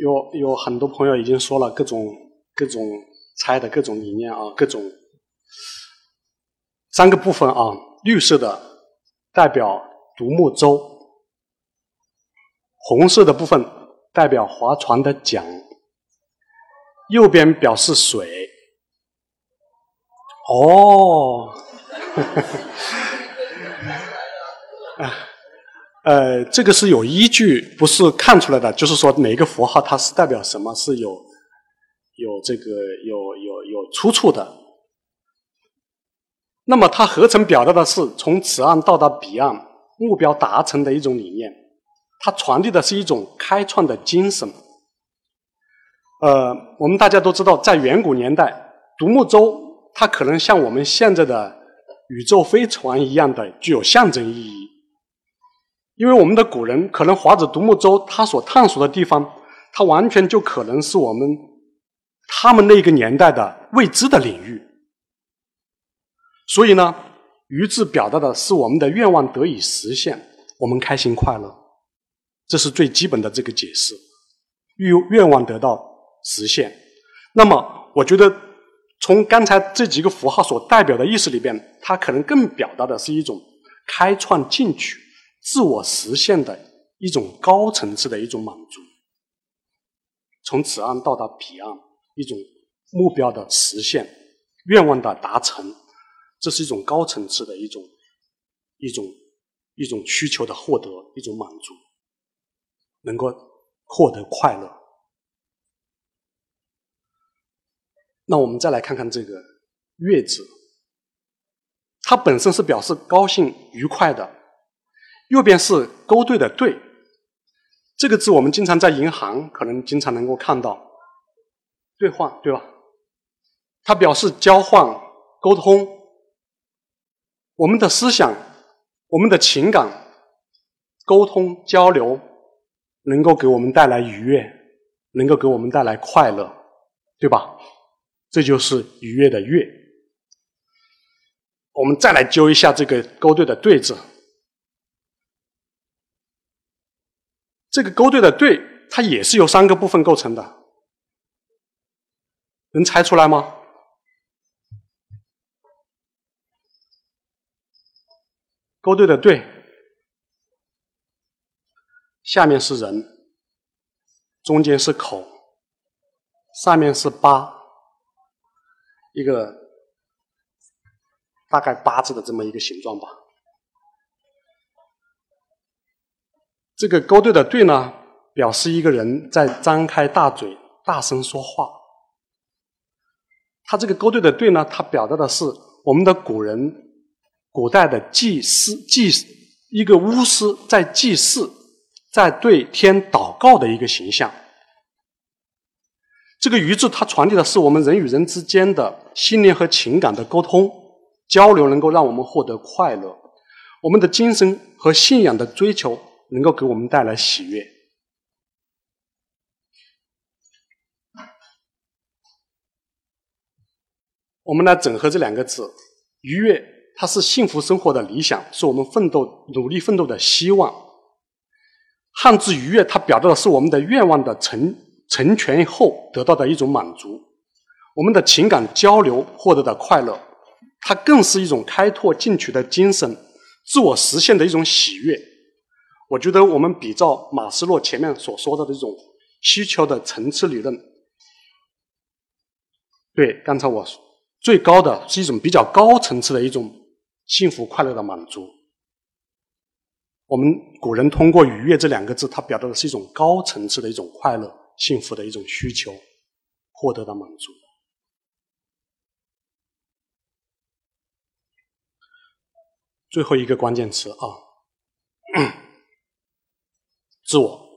有有很多朋友已经说了各种各种猜的各种理念啊，各种三个部分啊，绿色的代表独木舟，红色的部分代表划船的桨，右边表示水。哦，啊，呃，这个是有依据，不是看出来的。就是说，每一个符号它是代表什么，是有有这个有有有出处的。那么，它合成表达的是从此岸到达彼岸目标达成的一种理念，它传递的是一种开创的精神。呃，我们大家都知道，在远古年代，独木舟。它可能像我们现在的宇宙飞船一样的具有象征意义，因为我们的古人可能划着独木舟，他所探索的地方，它完全就可能是我们他们那个年代的未知的领域。所以呢，鱼字表达的是我们的愿望得以实现，我们开心快乐，这是最基本的这个解释。愿愿望得到实现，那么我觉得。从刚才这几个符号所代表的意思里边，它可能更表达的是一种开创进取、自我实现的一种高层次的一种满足。从此岸到达彼岸，一种目标的实现、愿望的达成，这是一种高层次的一种、一种、一种需求的获得，一种满足，能够获得快乐。那我们再来看看这个“月”字，它本身是表示高兴、愉快的。右边是勾兑的“兑”，这个字我们经常在银行可能经常能够看到，兑换，对吧？它表示交换、沟通，我们的思想、我们的情感沟通交流，能够给我们带来愉悦，能够给我们带来快乐，对吧？这就是愉悦的悦。我们再来揪一下这个勾兑的兑字。这个勾兑的兑，它也是由三个部分构成的，能猜出来吗？勾兑的兑，下面是人，中间是口，上面是八。一个大概八字的这么一个形状吧。这个勾兑的兑呢，表示一个人在张开大嘴大声说话。他这个勾兑的兑呢，它表达的是我们的古人古代的祭祀祭一个巫师在祭祀在对天祷告的一个形象。这个“鱼”字，它传递的是我们人与人之间的心灵和情感的沟通交流，能够让我们获得快乐；我们的精神和信仰的追求，能够给我们带来喜悦。我们来整合这两个字，“愉悦”它是幸福生活的理想，是我们奋斗、努力奋斗的希望。汉字“愉悦”，它表达的是我们的愿望的成。成全后得到的一种满足，我们的情感交流获得的快乐，它更是一种开拓进取的精神，自我实现的一种喜悦。我觉得我们比照马斯洛前面所说的这种需求的层次理论，对，刚才我说最高的是一种比较高层次的一种幸福快乐的满足。我们古人通过“愉悦”这两个字，它表达的是一种高层次的一种快乐。幸福的一种需求获得的满足。最后一个关键词啊，自我。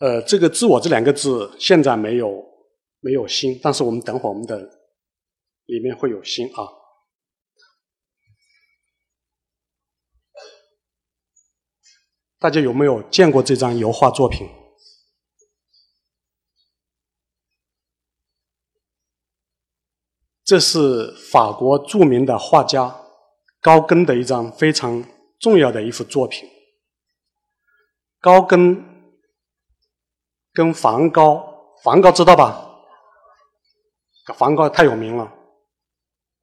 呃，这个“自我”这两个字现在没有没有心，但是我们等会儿我们的里面会有心啊。大家有没有见过这张油画作品？这是法国著名的画家高更的一张非常重要的一幅作品。高更跟梵高，梵高知道吧？梵高太有名了，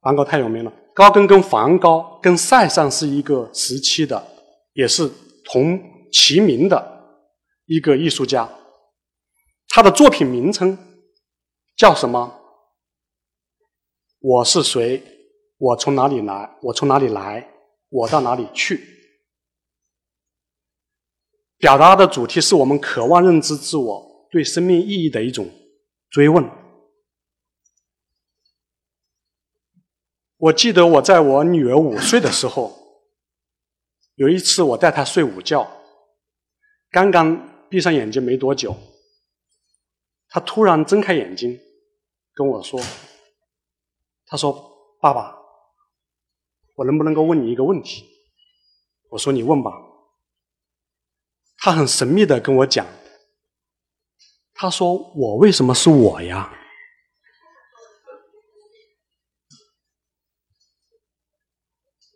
梵高太有名了。高更跟梵高跟塞尚是一个时期的，也是同齐名的一个艺术家。他的作品名称叫什么？我是谁？我从哪里来？我从哪里来？我到哪里去？表达的主题是我们渴望认知自我，对生命意义的一种追问。我记得我在我女儿五岁的时候，有一次我带她睡午觉，刚刚闭上眼睛没多久，她突然睁开眼睛跟我说：“她说，爸爸。”我能不能够问你一个问题？我说你问吧。他很神秘的跟我讲，他说我为什么是我呀？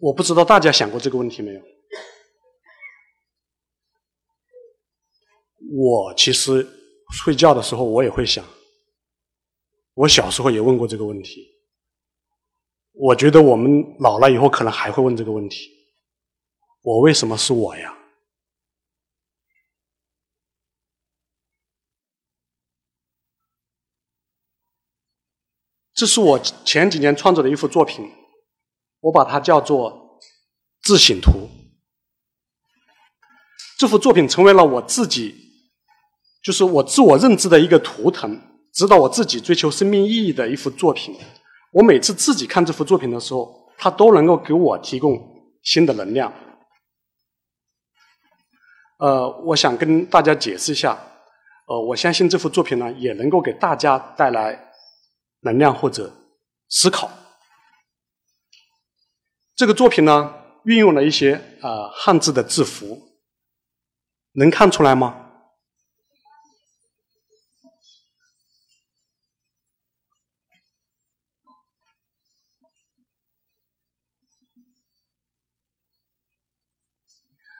我不知道大家想过这个问题没有？我其实睡觉的时候我也会想，我小时候也问过这个问题。我觉得我们老了以后可能还会问这个问题：我为什么是我呀？这是我前几年创作的一幅作品，我把它叫做《自省图》。这幅作品成为了我自己，就是我自我认知的一个图腾，指导我自己追求生命意义的一幅作品。我每次自己看这幅作品的时候，它都能够给我提供新的能量。呃，我想跟大家解释一下，呃，我相信这幅作品呢，也能够给大家带来能量或者思考。这个作品呢，运用了一些呃汉字的字符，能看出来吗？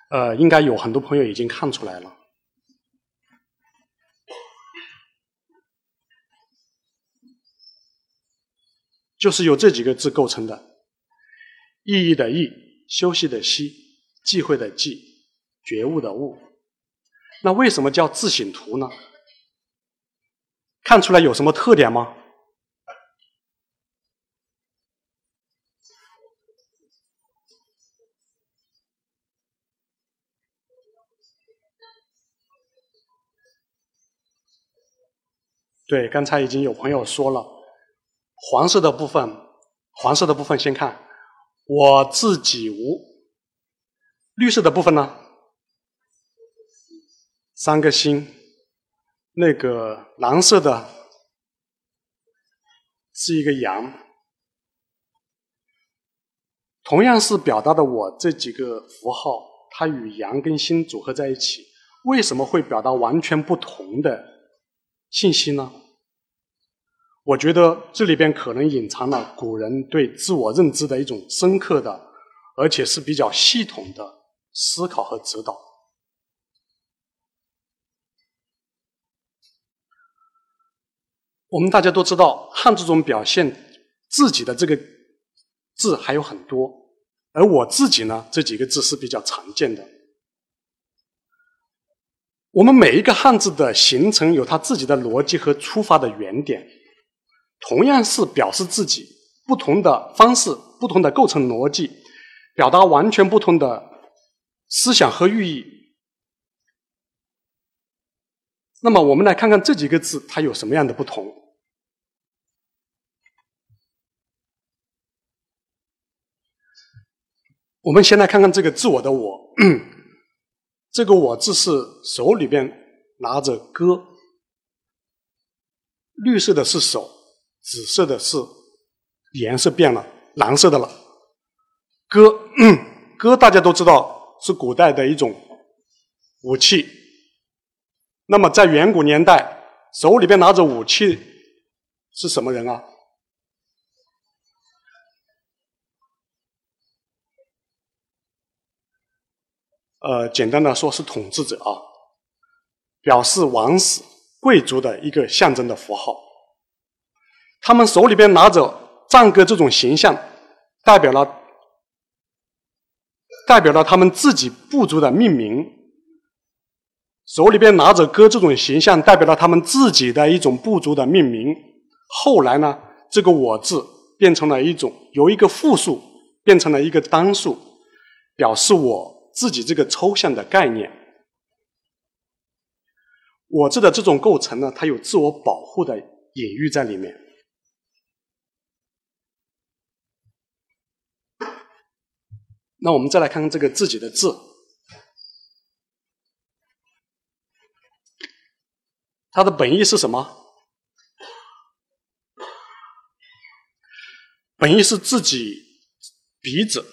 呃，应该有很多朋友已经看出来了，就是由这几个字构成的：意义的意，休息的息，忌讳的忌，觉悟的悟。那为什么叫自省图呢？看出来有什么特点吗？对，刚才已经有朋友说了，黄色的部分，黄色的部分先看，我自己无。绿色的部分呢，三个星。那个蓝色的是一个羊，同样是表达的我这几个符号，它与羊跟星组合在一起，为什么会表达完全不同的？信息呢？我觉得这里边可能隐藏了古人对自我认知的一种深刻的，而且是比较系统的思考和指导。我们大家都知道，汉字中表现自己的这个字还有很多，而我自己呢，这几个字是比较常见的。我们每一个汉字的形成有它自己的逻辑和出发的原点，同样是表示自己不同的方式、不同的构成逻辑，表达完全不同的思想和寓意。那么，我们来看看这几个字它有什么样的不同。我们先来看看这个自我的我。这个“我”字是手里边拿着歌，绿色的是手，紫色的是颜色变了，蓝色的了。戈戈大家都知道是古代的一种武器。那么在远古年代，手里边拿着武器是什么人啊？呃，简单的说是统治者啊，表示王室、贵族的一个象征的符号。他们手里边拿着战歌这种形象，代表了代表了他们自己部族的命名；手里边拿着歌这种形象，代表了他们自己的一种部族的命名。后来呢，这个“我”字变成了一种由一个复数变成了一个单数，表示我自己这个抽象的概念。我字的这种构成呢，它有自我保护的隐喻在里面。那我们再来看看这个自己的字，它的本意是什么？本意是自己鼻子，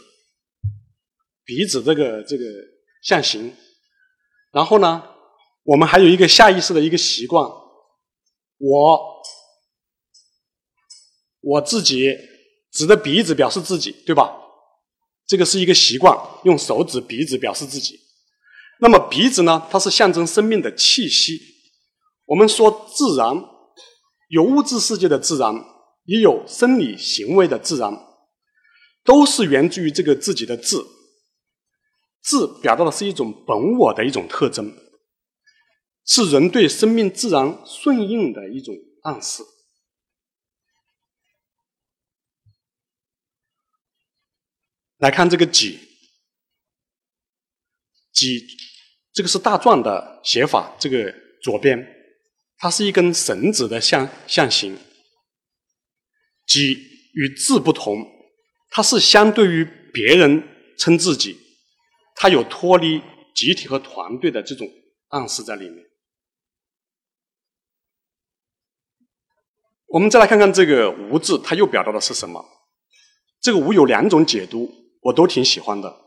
鼻子这个这个象形。然后呢，我们还有一个下意识的一个习惯，我我自己指着鼻子表示自己，对吧？这个是一个习惯，用手指、鼻子表示自己。那么鼻子呢？它是象征生命的气息。我们说自然，有物质世界的自然，也有生理行为的自然，都是源自于这个自己的字。字表达的是一种本我的一种特征，是人对生命自然顺应的一种暗示。来看这个“己”，“己”这个是大篆的写法，这个左边它是一根绳子的象象形。“己”与字不同，它是相对于别人称自己，它有脱离集体和团队的这种暗示在里面。我们再来看看这个“无”字，它又表达的是什么？这个“无”有两种解读。我都挺喜欢的。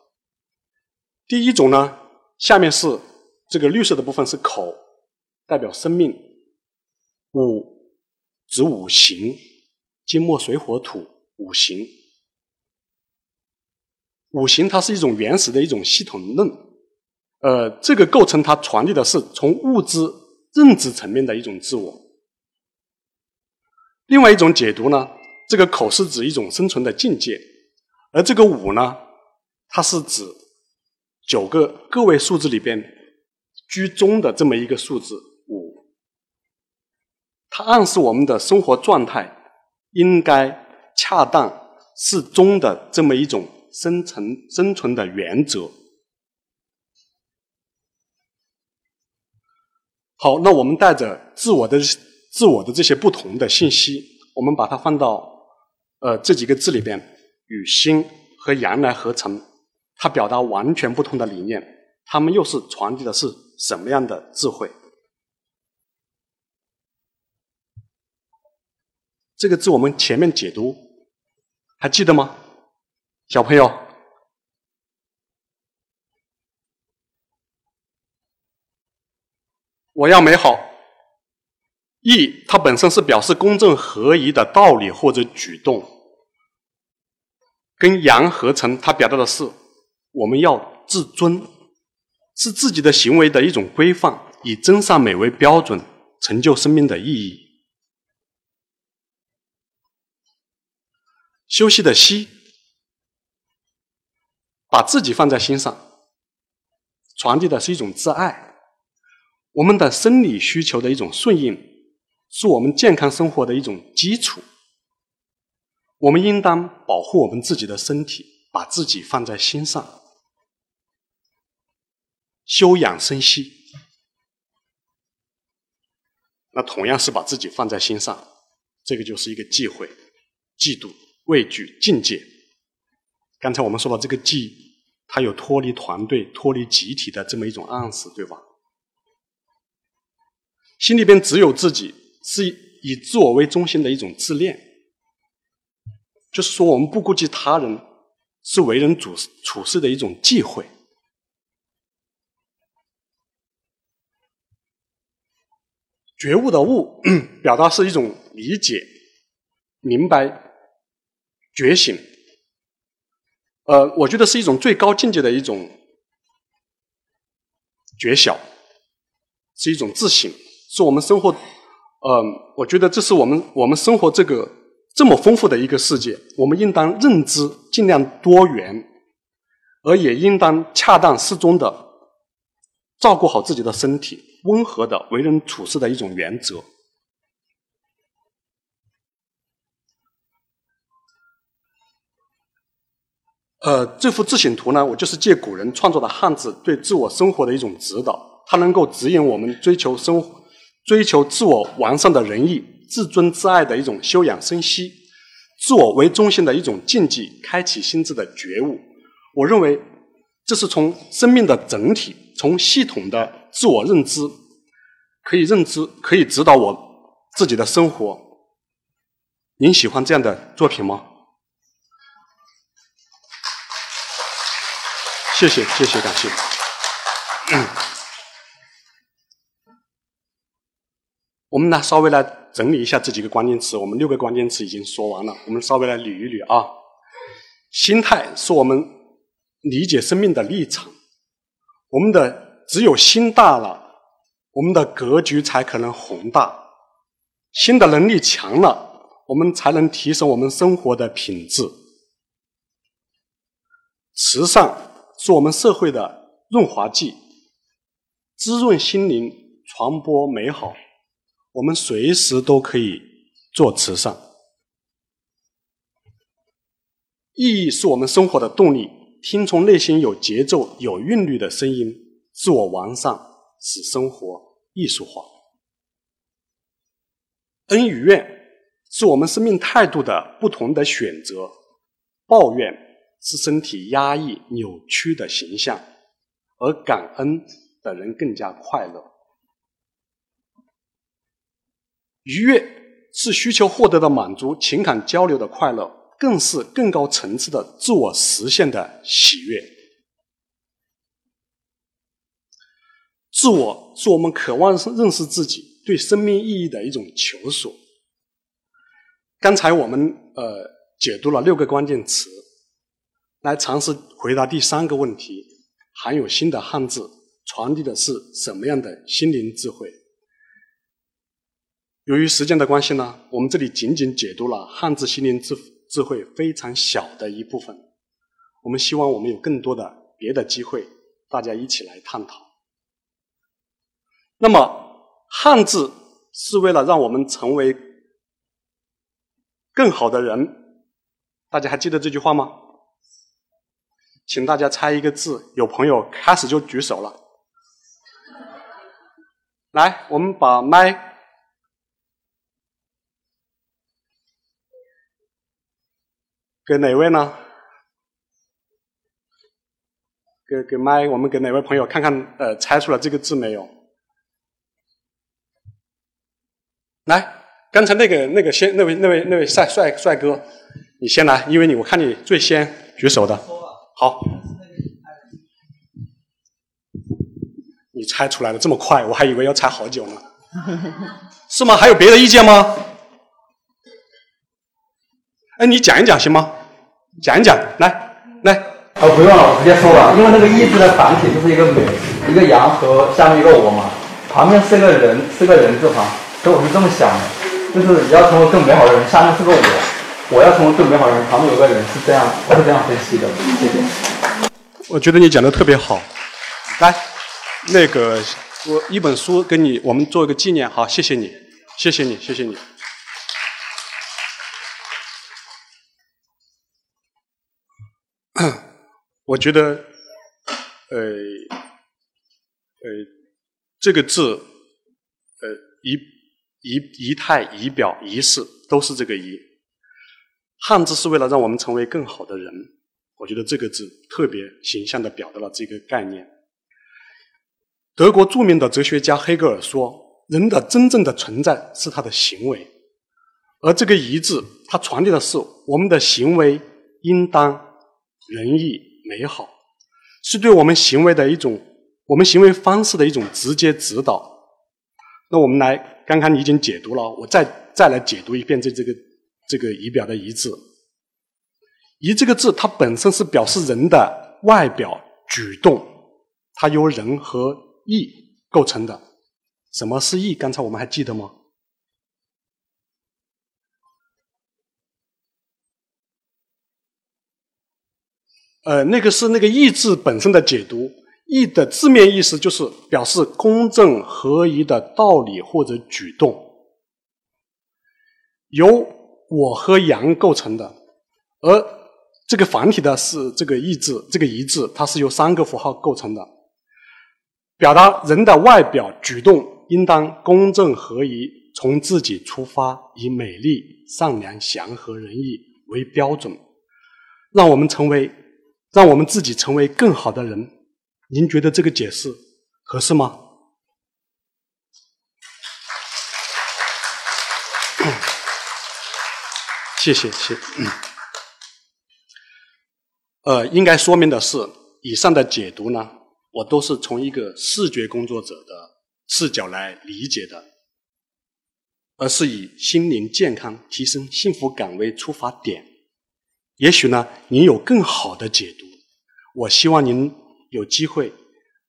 第一种呢，下面是这个绿色的部分是口，代表生命。五指五行，金木水火土五行。五行它是一种原始的一种系统论，呃，这个构成它传递的是从物质认知层面的一种自我。另外一种解读呢，这个口是指一种生存的境界。而这个五呢，它是指九个个位数字里边居中的这么一个数字五，它暗示我们的生活状态应该恰当适中的这么一种生存生存的原则。好，那我们带着自我的自我的这些不同的信息，我们把它放到呃这几个字里边。与心和阳来合成，它表达完全不同的理念。它们又是传递的是什么样的智慧？这个字我们前面解读还记得吗？小朋友，我要美好。义它本身是表示公正合宜的道理或者举动。跟阳合成，它表达的是我们要自尊，是自己的行为的一种规范，以真善美为标准，成就生命的意义。休息的息，把自己放在心上，传递的是一种自爱。我们的生理需求的一种顺应，是我们健康生活的一种基础。我们应当保护我们自己的身体，把自己放在心上，休养生息。那同样是把自己放在心上，这个就是一个忌讳、嫉妒、畏惧、境界。刚才我们说到这个忌，它有脱离团队、脱离集体的这么一种暗示，对吧？心里边只有自己，是以自我为中心的一种自恋。就是说，我们不顾及他人，是为人处处事的一种忌讳。觉悟的悟，表达是一种理解、明白、觉醒。呃，我觉得是一种最高境界的一种觉晓。是一种自省，是我们生活，嗯，我觉得这是我们我们生活这个这么丰富的一个世界，我们应当认知尽量多元，而也应当恰当适中的照顾好自己的身体，温和的为人处事的一种原则。呃，这幅自省图呢，我就是借古人创作的汉字对自我生活的一种指导，它能够指引我们追求生、追求自我完善的仁义、自尊自爱的一种修养生息，自我为中心的一种境界，开启心智的觉悟。我认为，这是从生命的整体、从系统的自我认知，可以认知、可以指导我自己的生活。您喜欢这样的作品吗？谢谢，谢谢，感谢。我们呢，稍微来整理一下这几个关键词。我们六个关键词已经说完了，我们稍微来捋一捋啊。心态是我们理解生命的立场。我们的只有心大了，我们的格局才可能宏大。心的能力强了，我们才能提升我们生活的品质。慈善。是我们社会的润滑剂，滋润心灵，传播美好。我们随时都可以做慈善。意义是我们生活的动力，听从内心有节奏、有韵律的声音，自我完善，使生活艺术化。恩与怨是我们生命态度的不同的选择。抱怨。是身体压抑、扭曲的形象，而感恩的人更加快乐。愉悦是需求获得的满足，情感交流的快乐，更是更高层次的自我实现的喜悦。自我是我们渴望认识自己、对生命意义的一种求索。刚才我们呃解读了六个关键词。来尝试回答第三个问题：含有新的汉字传递的是什么样的心灵智慧？由于时间的关系呢，我们这里仅仅解读了汉字心灵智智慧非常小的一部分。我们希望我们有更多的别的机会，大家一起来探讨。那么，汉字是为了让我们成为更好的人，大家还记得这句话吗？请大家猜一个字，有朋友开始就举手了。来，我们把麦给哪位呢？给给麦，我们给哪位朋友看看？呃，猜出来这个字没有？来，刚才那个那个先那位那位那位帅帅帅哥，你先来，因为你我看你最先举手的。好，你猜出来了这么快，我还以为要猜好久呢。是吗？还有别的意见吗？哎，你讲一讲行吗？讲一讲，来来。哦，不用了，我直接说吧。因为那个“意”字的繁体就是一个“美”，一个“羊”和下面一个“我”嘛，旁边是个人，是个人字旁，所以我是这么想的，就是你要成为更美好的人，下面是个“我”。我要成为更美好的人，旁边有个人是这样，我是这样分析的。谢谢。我觉得你讲的特别好。来，那个我一本书给你，我们做一个纪念。好，谢谢你，谢谢你，谢谢你。我觉得，呃，呃，这个字，呃，仪仪仪态、仪表、仪式，都是这个仪。汉字是为了让我们成为更好的人，我觉得这个字特别形象地表达了这个概念。德国著名的哲学家黑格尔说：“人的真正的存在是他的行为。”而这个“义”字，它传递的是我们的行为应当仁义美好，是对我们行为的一种我们行为方式的一种直接指导。那我们来，刚刚你已经解读了，我再再来解读一遍这这个。这个仪表的仪字，仪这个字，它本身是表示人的外表举动，它由人和义构成的。什么是意？刚才我们还记得吗？呃，那个是那个意字本身的解读，意的字面意思就是表示公正合宜的道理或者举动，由我和阳构成的，而这个繁体的是这个意字，这个一字它是由三个符号构成的，表达人的外表举动应当公正合宜，从自己出发，以美丽、善良、祥和、仁义为标准，让我们成为。让我们自己成为更好的人，您觉得这个解释合适吗？谢谢，谢。呃，应该说明的是，以上的解读呢，我都是从一个视觉工作者的视角来理解的，而是以心灵健康、提升幸福感为出发点。也许呢，您有更好的解读。我希望您有机会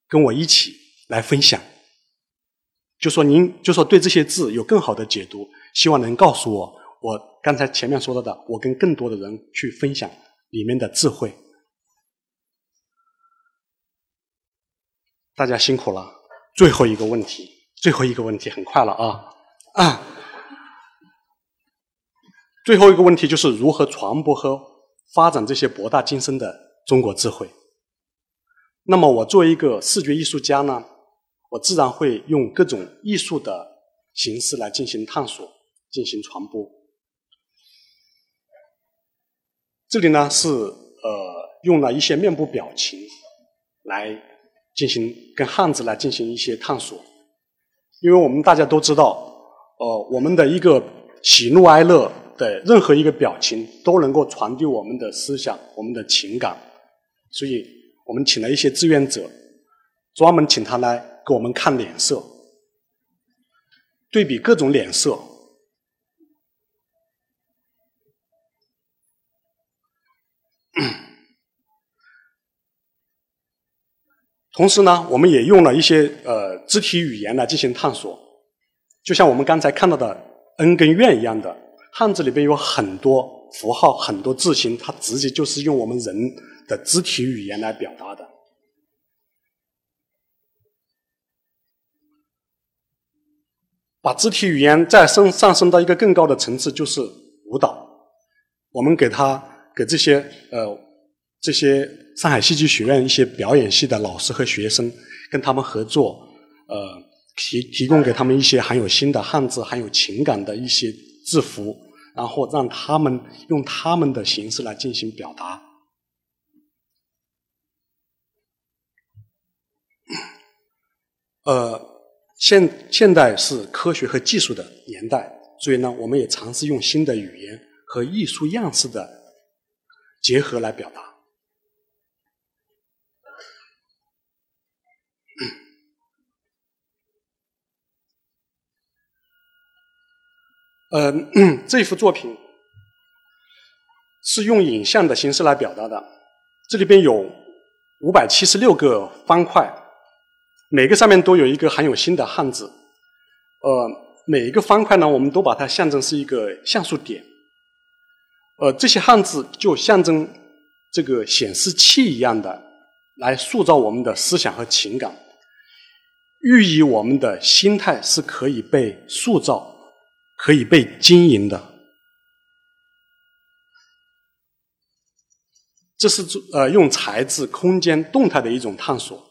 跟我一起来分享，就说您就说对这些字有更好的解读，希望能告诉我，我刚才前面说到的，我跟更多的人去分享里面的智慧。大家辛苦了，最后一个问题，最后一个问题很快了啊啊！最后一个问题就是如何传播和发展这些博大精深的中国智慧。那么，我作为一个视觉艺术家呢，我自然会用各种艺术的形式来进行探索、进行传播。这里呢是呃用了一些面部表情来进行跟汉字来进行一些探索，因为我们大家都知道，呃，我们的一个喜怒哀乐的任何一个表情都能够传递我们的思想、我们的情感，所以。我们请了一些志愿者，专门请他来给我们看脸色，对比各种脸色。同时呢，我们也用了一些呃肢体语言来进行探索，就像我们刚才看到的“恩”跟“怨”一样的，汉字里边有很多符号、很多字形，它直接就是用我们人。的肢体语言来表达的，把肢体语言再升上升到一个更高的层次，就是舞蹈。我们给他给这些呃这些上海戏剧学院一些表演系的老师和学生，跟他们合作，呃提提供给他们一些含有新的汉字、含有情感的一些字符，然后让他们用他们的形式来进行表达。呃，现现代是科学和技术的年代，所以呢，我们也尝试用新的语言和艺术样式的结合来表达。嗯，这幅作品是用影像的形式来表达的，这里边有五百七十六个方块。每个上面都有一个含有新的汉字，呃，每一个方块呢，我们都把它象征是一个像素点，呃，这些汉字就象征这个显示器一样的，来塑造我们的思想和情感，寓意我们的心态是可以被塑造、可以被经营的。这是做呃用材质、空间、动态的一种探索。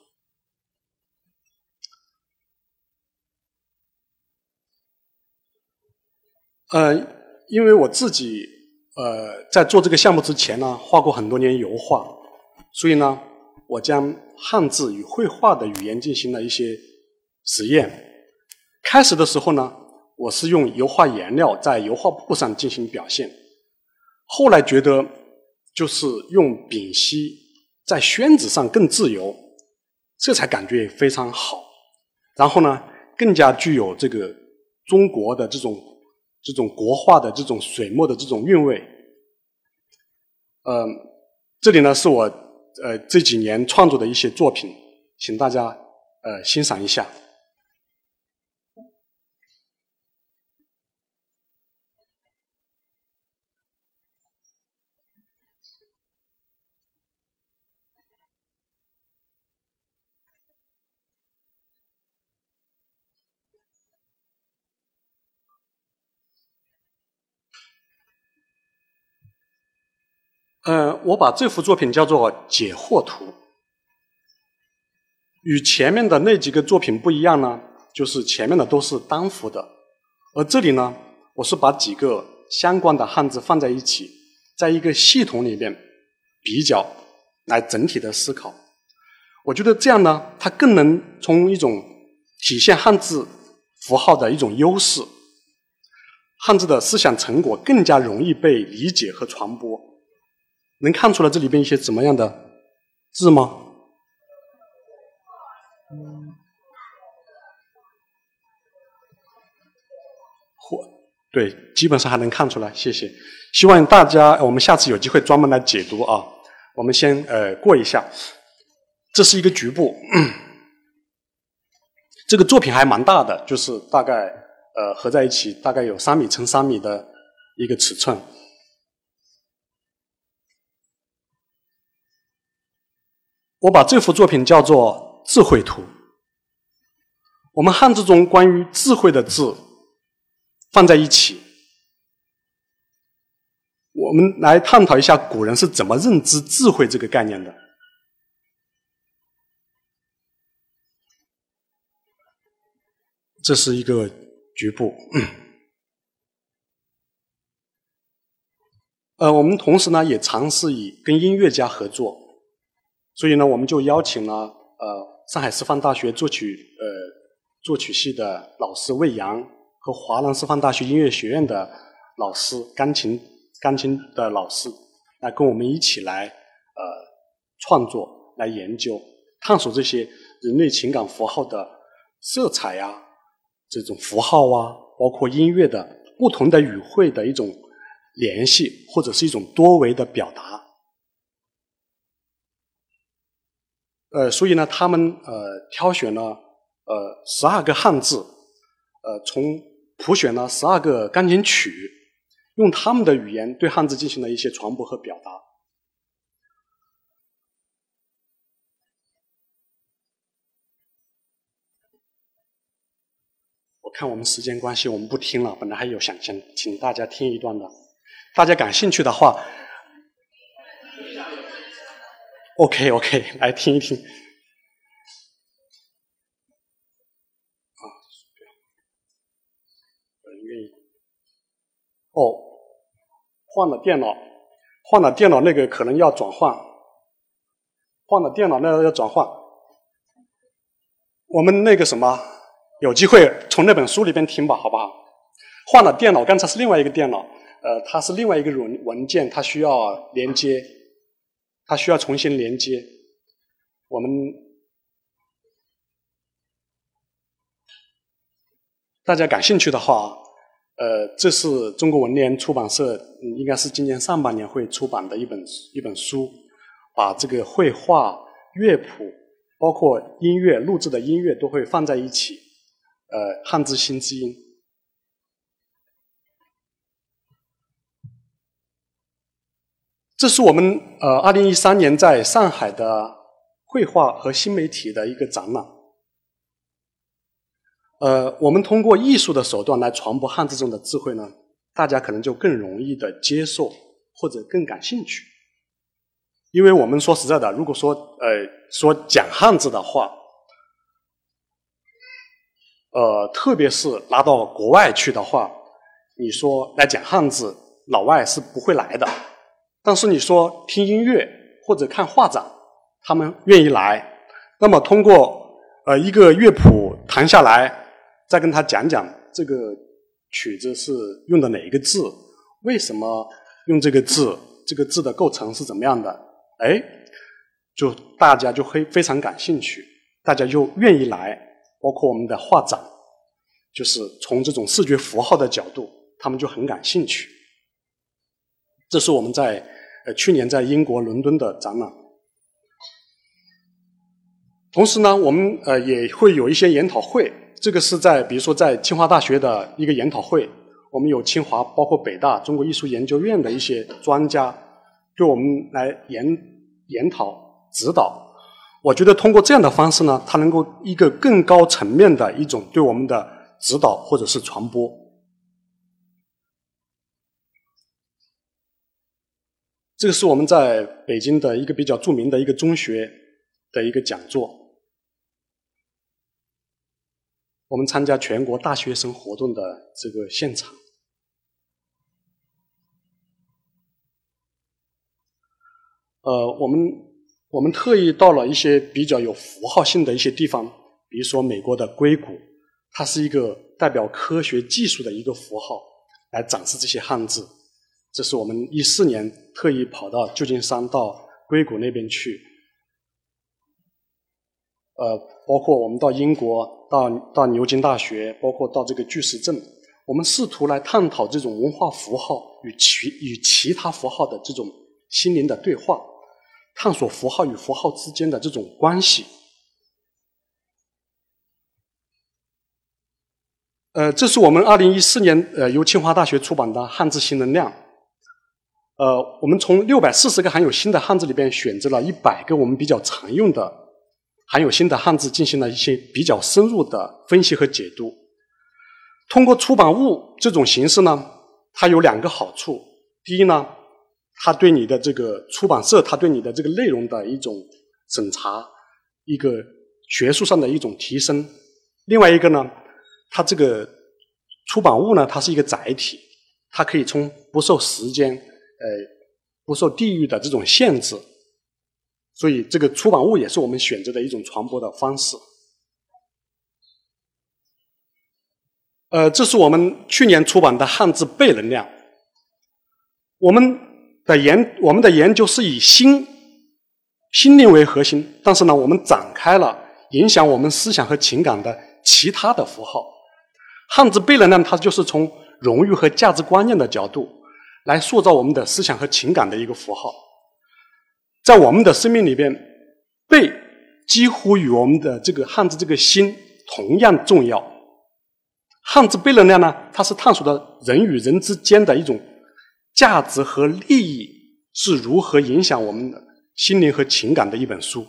呃，因为我自己呃在做这个项目之前呢，画过很多年油画，所以呢，我将汉字与绘画的语言进行了一些实验。开始的时候呢，我是用油画颜料在油画布上进行表现，后来觉得就是用丙烯在宣纸上更自由，这才感觉非常好。然后呢，更加具有这个中国的这种。这种国画的这种水墨的这种韵味，呃，这里呢是我呃这几年创作的一些作品，请大家呃欣赏一下。呃，我把这幅作品叫做《解惑图》，与前面的那几个作品不一样呢，就是前面的都是单幅的，而这里呢，我是把几个相关的汉字放在一起，在一个系统里面比较，来整体的思考。我觉得这样呢，它更能从一种体现汉字符号的一种优势，汉字的思想成果更加容易被理解和传播。能看出来这里边一些怎么样的字吗？或对，基本上还能看出来。谢谢，希望大家我们下次有机会专门来解读啊。我们先呃过一下，这是一个局部，这个作品还蛮大的，就是大概呃合在一起大概有三米乘三米的一个尺寸。我把这幅作品叫做“智慧图”。我们汉字中关于智慧的智放在一起，我们来探讨一下古人是怎么认知智慧这个概念的。这是一个局部。呃，我们同时呢也尝试以跟音乐家合作。所以呢，我们就邀请了呃上海师范大学作曲呃作曲系的老师魏阳和华南师范大学音乐学院的老师钢琴钢琴的老师来跟我们一起来呃创作来研究探索这些人类情感符号的色彩呀这种符号啊包括音乐的不同的语汇的一种联系或者是一种多维的表达。呃，所以呢，他们呃挑选了呃十二个汉字，呃，从谱选了十二个钢琴曲，用他们的语言对汉字进行了一些传播和表达。我看我们时间关系，我们不听了。本来还有想想请大家听一段的，大家感兴趣的话。OK OK，来听一听。啊，愿意。哦，换了电脑，换了电脑，那个可能要转换。换了电脑，那个要转换。我们那个什么，有机会从那本书里边听吧，好不好？换了电脑，刚才是另外一个电脑，呃，它是另外一个文文件，它需要连接。它需要重新连接。我们大家感兴趣的话，呃，这是中国文联出版社应该是今年上半年会出版的一本一本书，把这个绘画、乐谱，包括音乐录制的音乐都会放在一起。呃，汉字新知音。这是我们呃，二零一三年在上海的绘画和新媒体的一个展览。呃，我们通过艺术的手段来传播汉字中的智慧呢，大家可能就更容易的接受或者更感兴趣。因为我们说实在的，如果说呃说讲汉字的话，呃，特别是拿到国外去的话，你说来讲汉字，老外是不会来的。但是你说听音乐或者看画展，他们愿意来。那么通过呃一个乐谱弹下来，再跟他讲讲这个曲子是用的哪一个字，为什么用这个字，这个字的构成是怎么样的？哎，就大家就会非常感兴趣，大家就愿意来。包括我们的画展，就是从这种视觉符号的角度，他们就很感兴趣。这是我们在。呃，去年在英国伦敦的展览。同时呢，我们呃也会有一些研讨会。这个是在比如说在清华大学的一个研讨会，我们有清华，包括北大中国艺术研究院的一些专家，对我们来研研讨指导。我觉得通过这样的方式呢，它能够一个更高层面的一种对我们的指导或者是传播。这个是我们在北京的一个比较著名的一个中学的一个讲座。我们参加全国大学生活动的这个现场。呃，我们我们特意到了一些比较有符号性的一些地方，比如说美国的硅谷，它是一个代表科学技术的一个符号，来展示这些汉字。这是我们一四年特意跑到旧金山到硅谷那边去，呃，包括我们到英国、到到牛津大学，包括到这个巨石阵，我们试图来探讨这种文化符号与其与其他符号的这种心灵的对话，探索符号与符号之间的这种关系。呃，这是我们二零一四年呃由清华大学出版的《汉字新能量》。呃，我们从六百四十个含有新的汉字里边选择了一百个我们比较常用的含有新的汉字，进行了一些比较深入的分析和解读。通过出版物这种形式呢，它有两个好处：第一呢，它对你的这个出版社，它对你的这个内容的一种审查，一个学术上的一种提升；另外一个呢，它这个出版物呢，它是一个载体，它可以从不受时间。呃，不受地域的这种限制，所以这个出版物也是我们选择的一种传播的方式。呃，这是我们去年出版的汉字背能量。我们的研我们的研究是以心心灵为核心，但是呢，我们展开了影响我们思想和情感的其他的符号。汉字背能量，它就是从荣誉和价值观念的角度。来塑造我们的思想和情感的一个符号，在我们的生命里边，背几乎与我们的这个汉字这个心同样重要。汉字背能量呢，它是探索的人与人之间的一种价值和利益是如何影响我们的心灵和情感的一本书。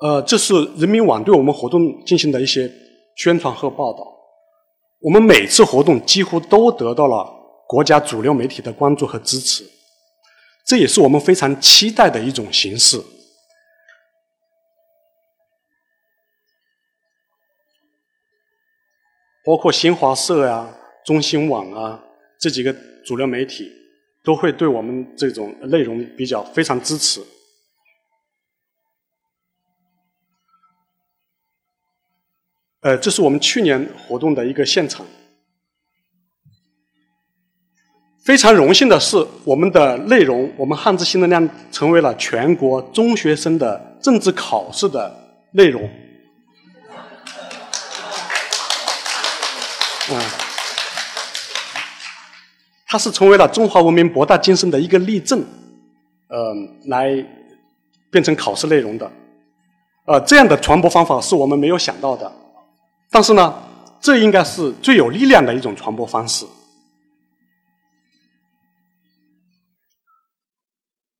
呃，这是人民网对我们活动进行的一些宣传和报道。我们每次活动几乎都得到了国家主流媒体的关注和支持，这也是我们非常期待的一种形式。包括新华社呀、中新网啊这几个主流媒体，都会对我们这种内容比较非常支持。呃，这是我们去年活动的一个现场。非常荣幸的是，我们的内容，我们汉字新能量成为了全国中学生的政治考试的内容。嗯，它是成为了中华文明博大精深的一个例证，呃，来变成考试内容的。呃，这样的传播方法是我们没有想到的。但是呢，这应该是最有力量的一种传播方式。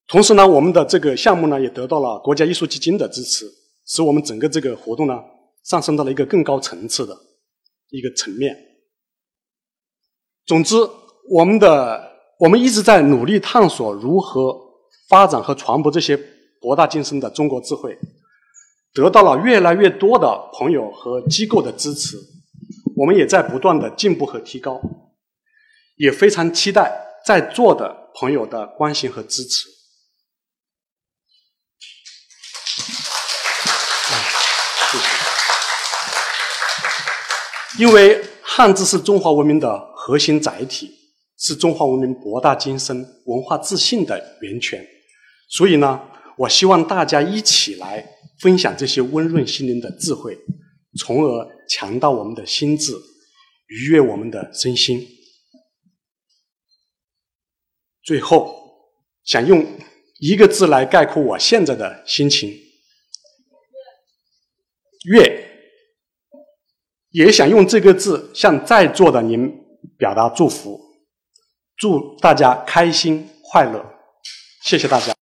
同时呢，我们的这个项目呢，也得到了国家艺术基金的支持，使我们整个这个活动呢，上升到了一个更高层次的一个层面。总之，我们的我们一直在努力探索如何发展和传播这些博大精深的中国智慧。得到了越来越多的朋友和机构的支持，我们也在不断的进步和提高，也非常期待在座的朋友的关心和支持。因为汉字是中华文明的核心载体，是中华文明博大精深、文化自信的源泉，所以呢，我希望大家一起来。分享这些温润心灵的智慧，从而强大我们的心智，愉悦我们的身心。最后，想用一个字来概括我现在的心情：悦。也想用这个字向在座的您表达祝福，祝大家开心快乐。谢谢大家。